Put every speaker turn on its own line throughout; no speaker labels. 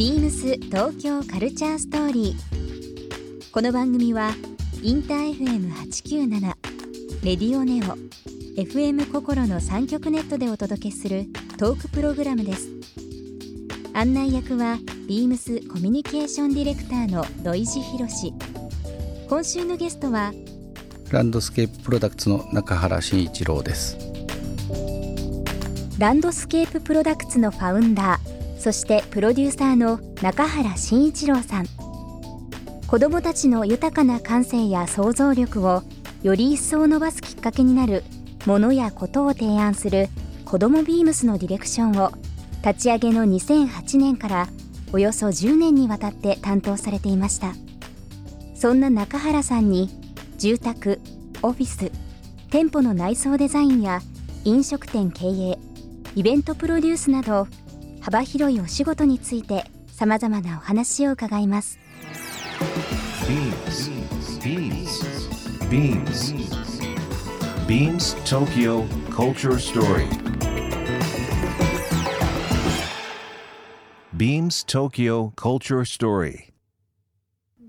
ビームス東京カルチャーストーリー。この番組はインター FM897 レディオネオ FM 心の三極ネットでお届けするトークプログラムです。案内役はビームスコミュニケーションディレクターの土井博志。今週のゲストは
ランドスケーププロダクツの中原慎一郎です
ランドスケーププロダクツのファウンダーそしてプロデューサーの中原慎一郎さん。子どもたちの豊かな感性や想像力をより一層伸ばすきっかけになるものやことを提案する子どもビームスのディレクションを立ち上げの2008年からおよそ10年にわたって担当されていました。そんな中原さんに住宅オフィス店舗の内装デザインや飲食店経営イベントプロデュースなど幅広いお仕事についてさまざまなお話を伺います
BeamsBeamsBeamsTokyo Culture Story Beams Tokyo Culture Story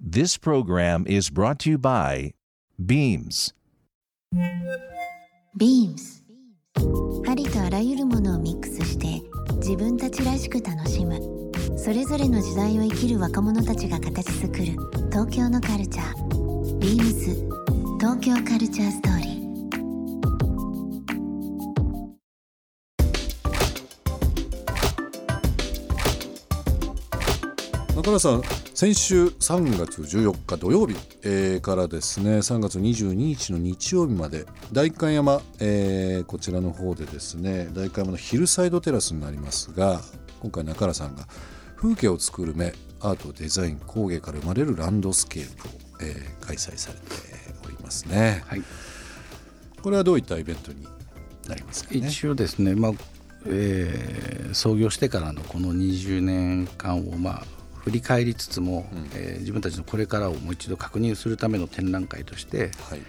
This program is brought to you by Beams
ビームスありとあらゆるものをミックスして自分たちらしく楽しむ。それぞれの時代を生きる若者たちが形作る。東京のカルチャー。ビームス東京カルチャーストーリー。
中原さん先週3月14日土曜日、えーからですね3月22日の日曜日まで代官山、えーこちらの方でですね代官山のヒルサイドテラスになりますが今回中原さんが風景を作る目アートデザイン工芸から生まれるランドスケープを、えー開催されておりますね、
はい。
これはどういったイベントになりますかね？
一応ですね、まあえー創業してからのこの20年間をまあ振り返りつつも、えー自分たちのこれからをもう一度確認するための展覧会として、
はい。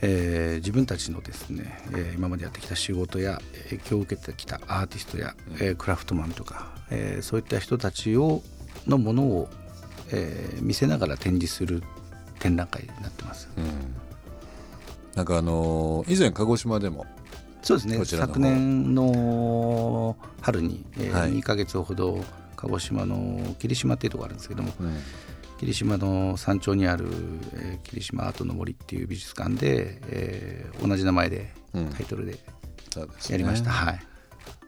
えー自分たちのですね、えー今までやってきた仕事や影響を受けてきたアーティストや、えークラフトマンとか、えーそういった人たちをのものを、えー見せながら展示する展覧会になってます。
なんかあのー以前鹿児島でも
そうですね。昨年の春に、えー
はい。
2か月ほど鹿児島の霧島っていうところがあるんですけども、
うん
霧島の山頂にある、えー霧島アートの森っていう美術館で、えー同じ名前で
うん
タイトルでやりました、はい。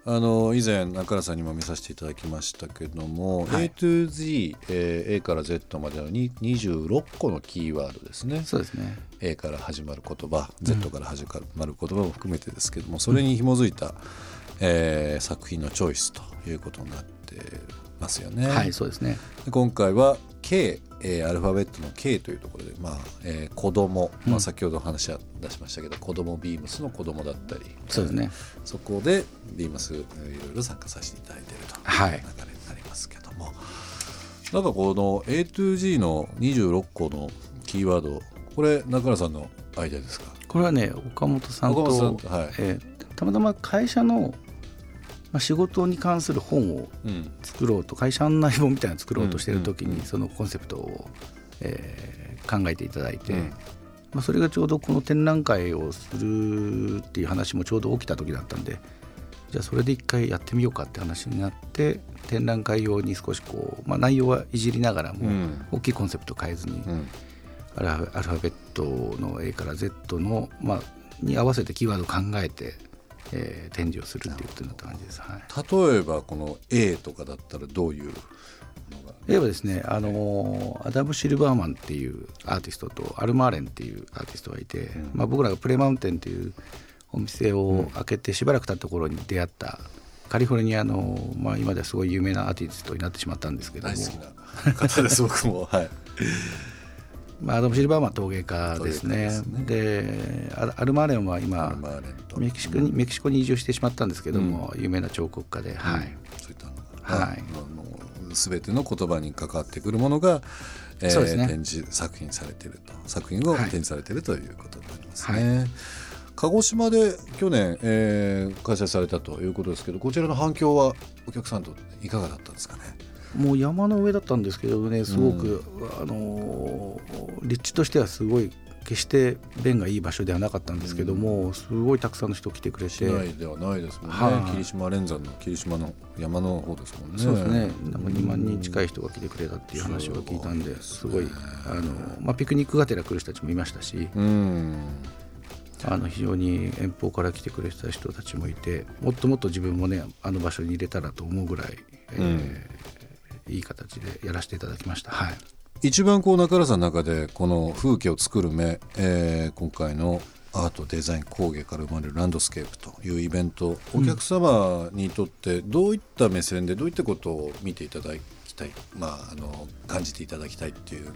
あの以前中原さんにも見させていただきましたけども、
はい。
A to Z、えー A から Z までのに26個のキーワードですね。
そうですね。
A から始まる言葉 Z から始まる言葉も含めてですけどもそれに紐づいた、えー作品のチョイスということになってますよね。
はいそうですね。
で今回は K、えーアルファベットの K というところで、まあえー子供、まあ、先ほど話は出しましたけど、子供ビームスの子供だったり。
そうですね。
そこでビームスえーいろいろ参加させていただいているという
はい。
流れになりますけども、なんかこの A to G の26個のキーワードこれ中原さんのアイデアですか？
これはね岡本さんと
岡本さんとはい。
えーたまたま会社の、まあ、仕事に関する本を
うん。
作ろうと会社案内本みたいなの作ろうとしてる時にそのコンセプトを、えー考えていただいて、
うん。
まあ、それがちょうどこの展覧会をするっていう話もちょうど起きた時だったんでじゃあそれで一回やってみようかって話になって展覧会用に少しこう、まあ、内容はいじりながらも、
うん。
大きいコンセプト変えずに、
うん。
アルファアルファベットの A から Z の、まあ、に合わせてキーワードを考えて、えー展示をするっていうことになった感じです。はい。
例えばこの A とかだったらどういうのが？
例えばですね、あのアダム・シルバーマンっていうアーティストとアルマーレンっていうアーティストがいて、まあ、僕らがプレマウンテンっていうお店を開けてしばらく経った頃に出会ったカリフォルニアの、まあ、今ではすごい有名なアーティストになってしまったんですけども。
大好きな方です僕も。はい。
まあ、アダム・シルバーマンは陶芸家ですね。
ですね。
でアアルマーレンは
ア
今
ルマーレンと。
メキシコにメキシコに移住してしまったんですけども、有名な彫刻家で、はい。
そういったのが、
はい。
全ての言葉に関わってくるものが、えー
そうですね。
展示作品されていると。作品を
はい。
展示されているということになりますね。鹿児島で去年、えー開催されたということですけどこちらの反響はお客さんといかがだったんですかね？
もう山の上だったんですけどねすごく、あの立地としてはすごい決して便がいい場所ではなかったんですけども、すごいたくさんの人来てくれて。
市内ではないですもんね、
はい。
霧島連山の霧島の山の方ですもんね。
そうですね。なんか2万人近い人が来てくれたっていう話を聞いたんですごいあの、まあ、ピクニックがてら来る人たちもいましたし
うん。
あの非常に遠方から来てくれた人たちもいてもっともっと自分もねあの場所に入れたらと思うぐらい、えーいい形でやらせていただきました。はい
一番こう中原さんの中でこの風景を作る目、えー今回のアートデザイン工芸から生まれるランドスケープというイベントお客様にとってどういった目線でどういったことを見ていただきたい、まあ、あの感じていただきたいっていう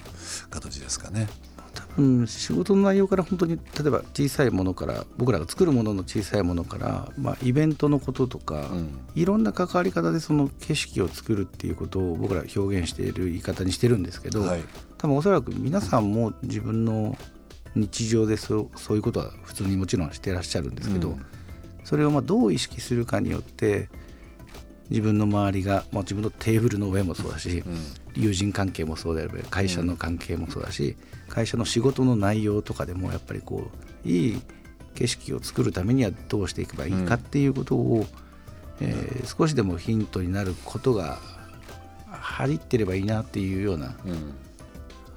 形ですかね。
多分仕事の内容から本当に例えば小さいものから僕らが作るものの小さいものから、まあ、イベントのこととか、
うん。
いろんな関わり方でその景色を作るっていうことを僕ら表現している言い方にしてるんですけど、
はい。
多分おそらく皆さんも自分の日常でそうそういうことは普通にもちろんしてらっしゃるんですけど、
うん。
それをまあどう意識するかによって自分の周りが、まあ、自分のテーブルの上もそうだし、友人関係もそうであれば会社の関係もそうだし、会社の仕事の内容とかでもやっぱりこういい景色を作るためにはどうしていけばいいかっていうことを、えー少しでもヒントになることが張りってればいいなっていうような
うん。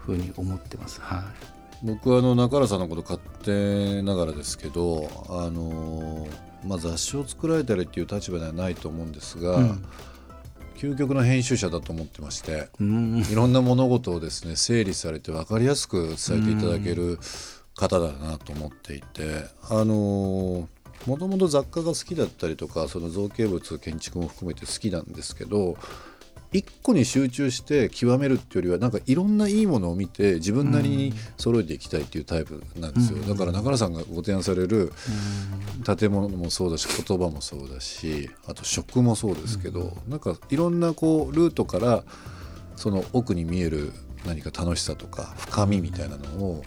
ふうに思ってます。はい。
僕はあの中原さんのこと勝手ながらですけど、あのまあ、雑誌を作られたりっていう立場ではないと思うんですが、
うん。
究極の編集者だと思ってまして
うん。
いろんな物事をですね整理されて分かりやすく伝えていただける方だなと思っていて、あのもともと雑貨が好きだったりとかその造形物建築も含めて好きなんですけど一個に集中して極めるっていうよりはなんかいろんないいものを見て自分なりに揃えていきたいっていうタイプなんですよ、だから中原さんがご提案される建物もそうだし言葉もそうだしあと食もそうですけど、なんかいろんなこうルートからその奥に見える何か楽しさとか深みみたいなのを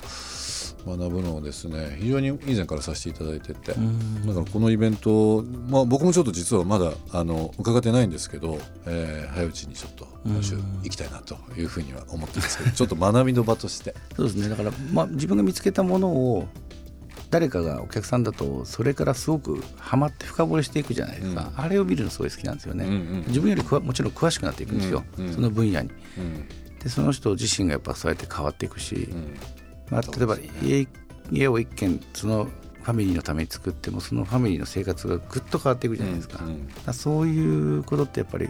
学ぶのをですね非常に以前からさせていただいてて、だからこのイベント、まあ、僕もちょっと実はまだあの伺ってないんですけど、えー早いうちにちょっと今週行きたいなというふうには思ってますけどちょっと学びの場として。
そうですね。だから、まあ、自分が見つけたものを誰かがお客さんだとそれからすごくハマって深掘りしていくじゃないですか、あれを見るのすごい好きなんですよね、
うんうん
自分よりくわもちろん詳しくなっていくんですよ、
うんうん
その分野に。
うん
でその人自身がやっぱそうやって変わっていくし、
うん
まあ、例えば家家を一軒そのファミリーのために作ってもそのファミリーの生活がぐっと変わっていくじゃないですか,、
うんうん。
だからそういうことってやっぱり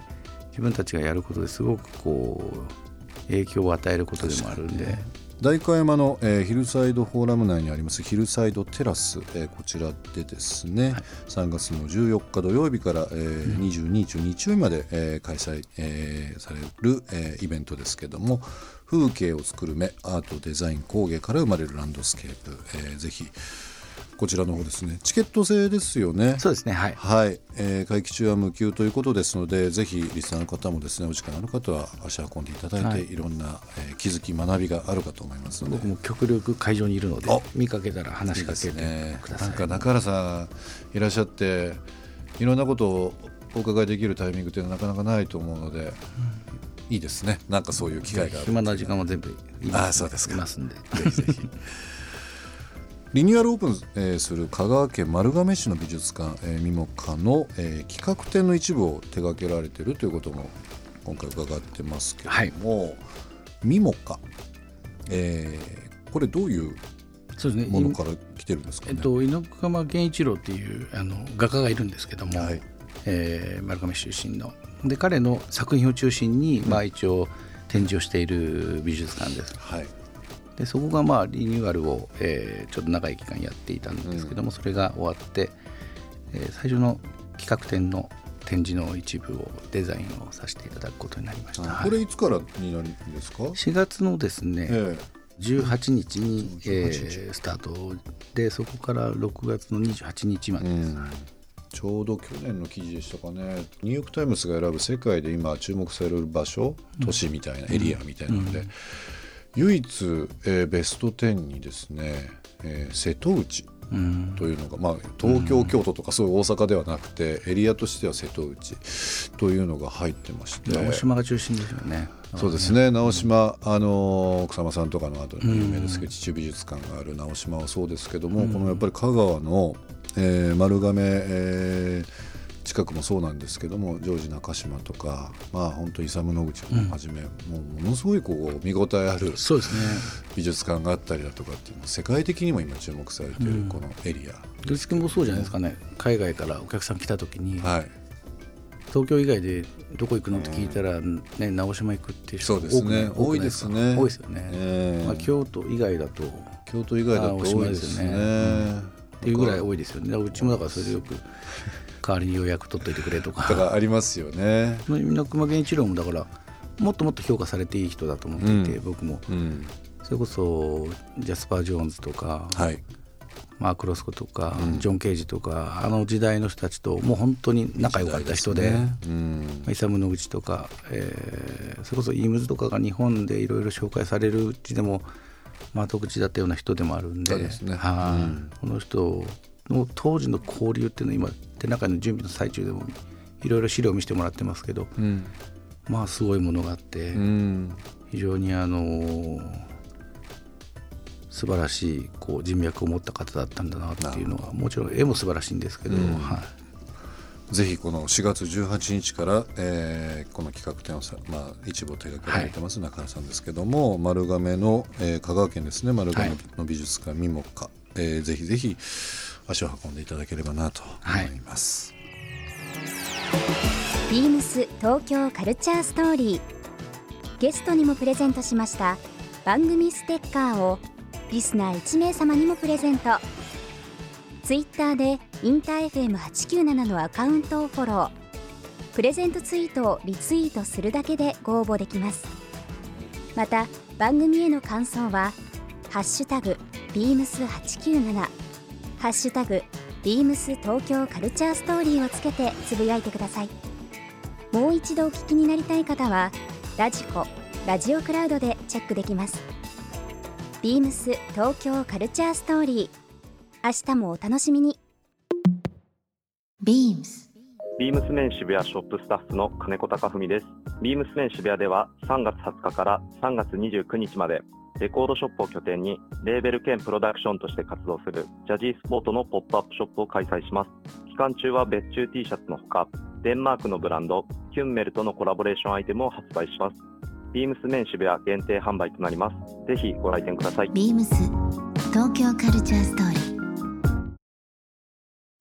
自分たちがやることですごくこう影響を与えることでもあるんで、
代官山の、えーヒルサイドフォーラム内にありますヒルサイドテラス、えーこちらでですね、3月の14日土曜日から、えー22日日曜日まで、えー開催、えーされる、えーイベントですけども風景を作る目アートデザイン工芸から生まれるランドスケープ、えーぜひこちらの方ですね。チケット制ですよね。
そうですねはい。
はい、えー会期中は無休ということですのでぜひリスナーの方もですねお時間ある方は足を運んでいただいて、
はい。
い、ろんな、えー気づき学びがあるかと思いますので。
僕も極力会場にいるので
あ
見かけたら話しかけて
ね
ください。
なんか中原さんいらっしゃっていろんなことをお伺いできるタイミングっていうのはなかなかないと思うので、いいですね。なんかそういう機会がある
暇な時間は全部今
あーそうですか。
いますんで。
ぜひぜひ。リニューアルオープン、えーする香川県丸亀市の美術館、えー、ミモカの、えー企画展の一部を手掛けられているということも今回伺ってますけれども、ミモカ、えーこれどういう
そうですね。
ものから来てるんですかね？
えっと、猪熊源一郎っていうあの画家がいるんですけども、
はい。
えー丸亀市出身ので彼の作品を中心に、まあ、一応展示をしている美術館です。
はい。
でそこがまあリニューアルを、えーちょっと長い期間やっていたんですけども、それが終わって、えー最初の企画展の展示の一部をデザインをさせていただくことになりました、はい。
これいつからになるんですか、
4月のですね、
え
18日に、
18日。
えースタートでそこから6月の28日ま
え
でです、
うんちょうど去年の記事でしたかね。ニューヨーク・タイムズが選ぶ世界で今注目される場所都市みたいな、エリアみたいなので、唯一、えーベスト10にですね、えー瀬戸内
うん
というのが、まあ、東京、京都とかそういう大阪ではなくてエリアとしては瀬戸内というのが入ってまして。
直島が中心ですよね。
そうですね。直島、あの草間さんとかの後に有名ですけど、地中美術館がある直島はそうですけども、このやっぱり香川の、えー丸亀、えー近くもそうなんですけどもジョージ中島とかまあ本当イサム・ノグチをはじめ、もうものすごいこう見応えある
そうですね。
美術館があったりだとかっていうの世界的にも今注目されているこのエリ
ドイツ君もそうじゃないですかね。海外からお客さん来た時に、
ア、はい、
東京以外でどこ行くのって聞いたら、ね、直島行くっていう人
そうですね。
多い
多いですね。
多いですよね、
ええ。
まあ、京都以外だとっ
京都以外だと
あ
多
いですす
いでね。
よねていうぐらい多いですよね。うちもだからそれでよく代わりに予約取っといてくれと
だか
から
ありますよね。
猪熊源一郎もだからもっともっと評価されていい人だと思っていて、
うん。
僕も。
うん、
それこそジャスパー・ジョーンズとか、
はい、
マーク・ロスコとか、
うん。
ジョン・ケージとかあの時代の人たちともう本当に仲良かった人で。イサム・ノグチとか、えーそれこそイームズとかが日本でいろいろ紹介されるうちでも、まあ、特口だったような人でもあるんで
ね。
はい。
うん。
この人の当時の交流っていうのは今展覧会の準備の最中でもいろいろ資料を見せてもらってますけど
うん。
まあすごいものがあって、
うん。
非常にあのー素晴らしいこう人脈を持った方だったんだなっていうのはもちろん絵も素晴らしいんですけど、
うん。
はい
ぜひこの4月18日から、えーこの企画展をさ、まあ、一部を手掛けられてます、中原さんですけども丸亀の、えー香川県ですね。丸亀の美術館ミモカ、えーぜひぜひ足を運んでいただければなと思います。
ビームス東京カルチャーストーリー。ゲストにもプレゼントしました番組ステッカーをリスナー1名様にもプレゼント。ツイッターでインター FM897 のアカウントをフォロー。プレゼントツイートをリツイートするだけでご応募できます。また番組への感想は「ハッシュタグビームス897」「ハッシュタグビームス東京カルチャーストーリー」をつけてつぶやいてください。もう一度お聞きになりたい方はラジコラジオクラウドでチェックできます。ビームス東京カルチャーストーリー。明日もお楽しみに。
BEAMS
ビームスメン渋谷ショップスタッフの金子貴文です。ビームスメン渋谷では3月20日から3月29日までレコードショップを拠点にレーベル兼プロダクションとして活動するジャジースポートのポップアップショップを開催します。期間中は別注 T シャツのほか、デンマークのブランドキュンメルとのコラボレーションアイテムを発売します。ビームスメン渋谷限定販売となります。ぜひご来店ください。
BEAMS 東京カルチャーストーリー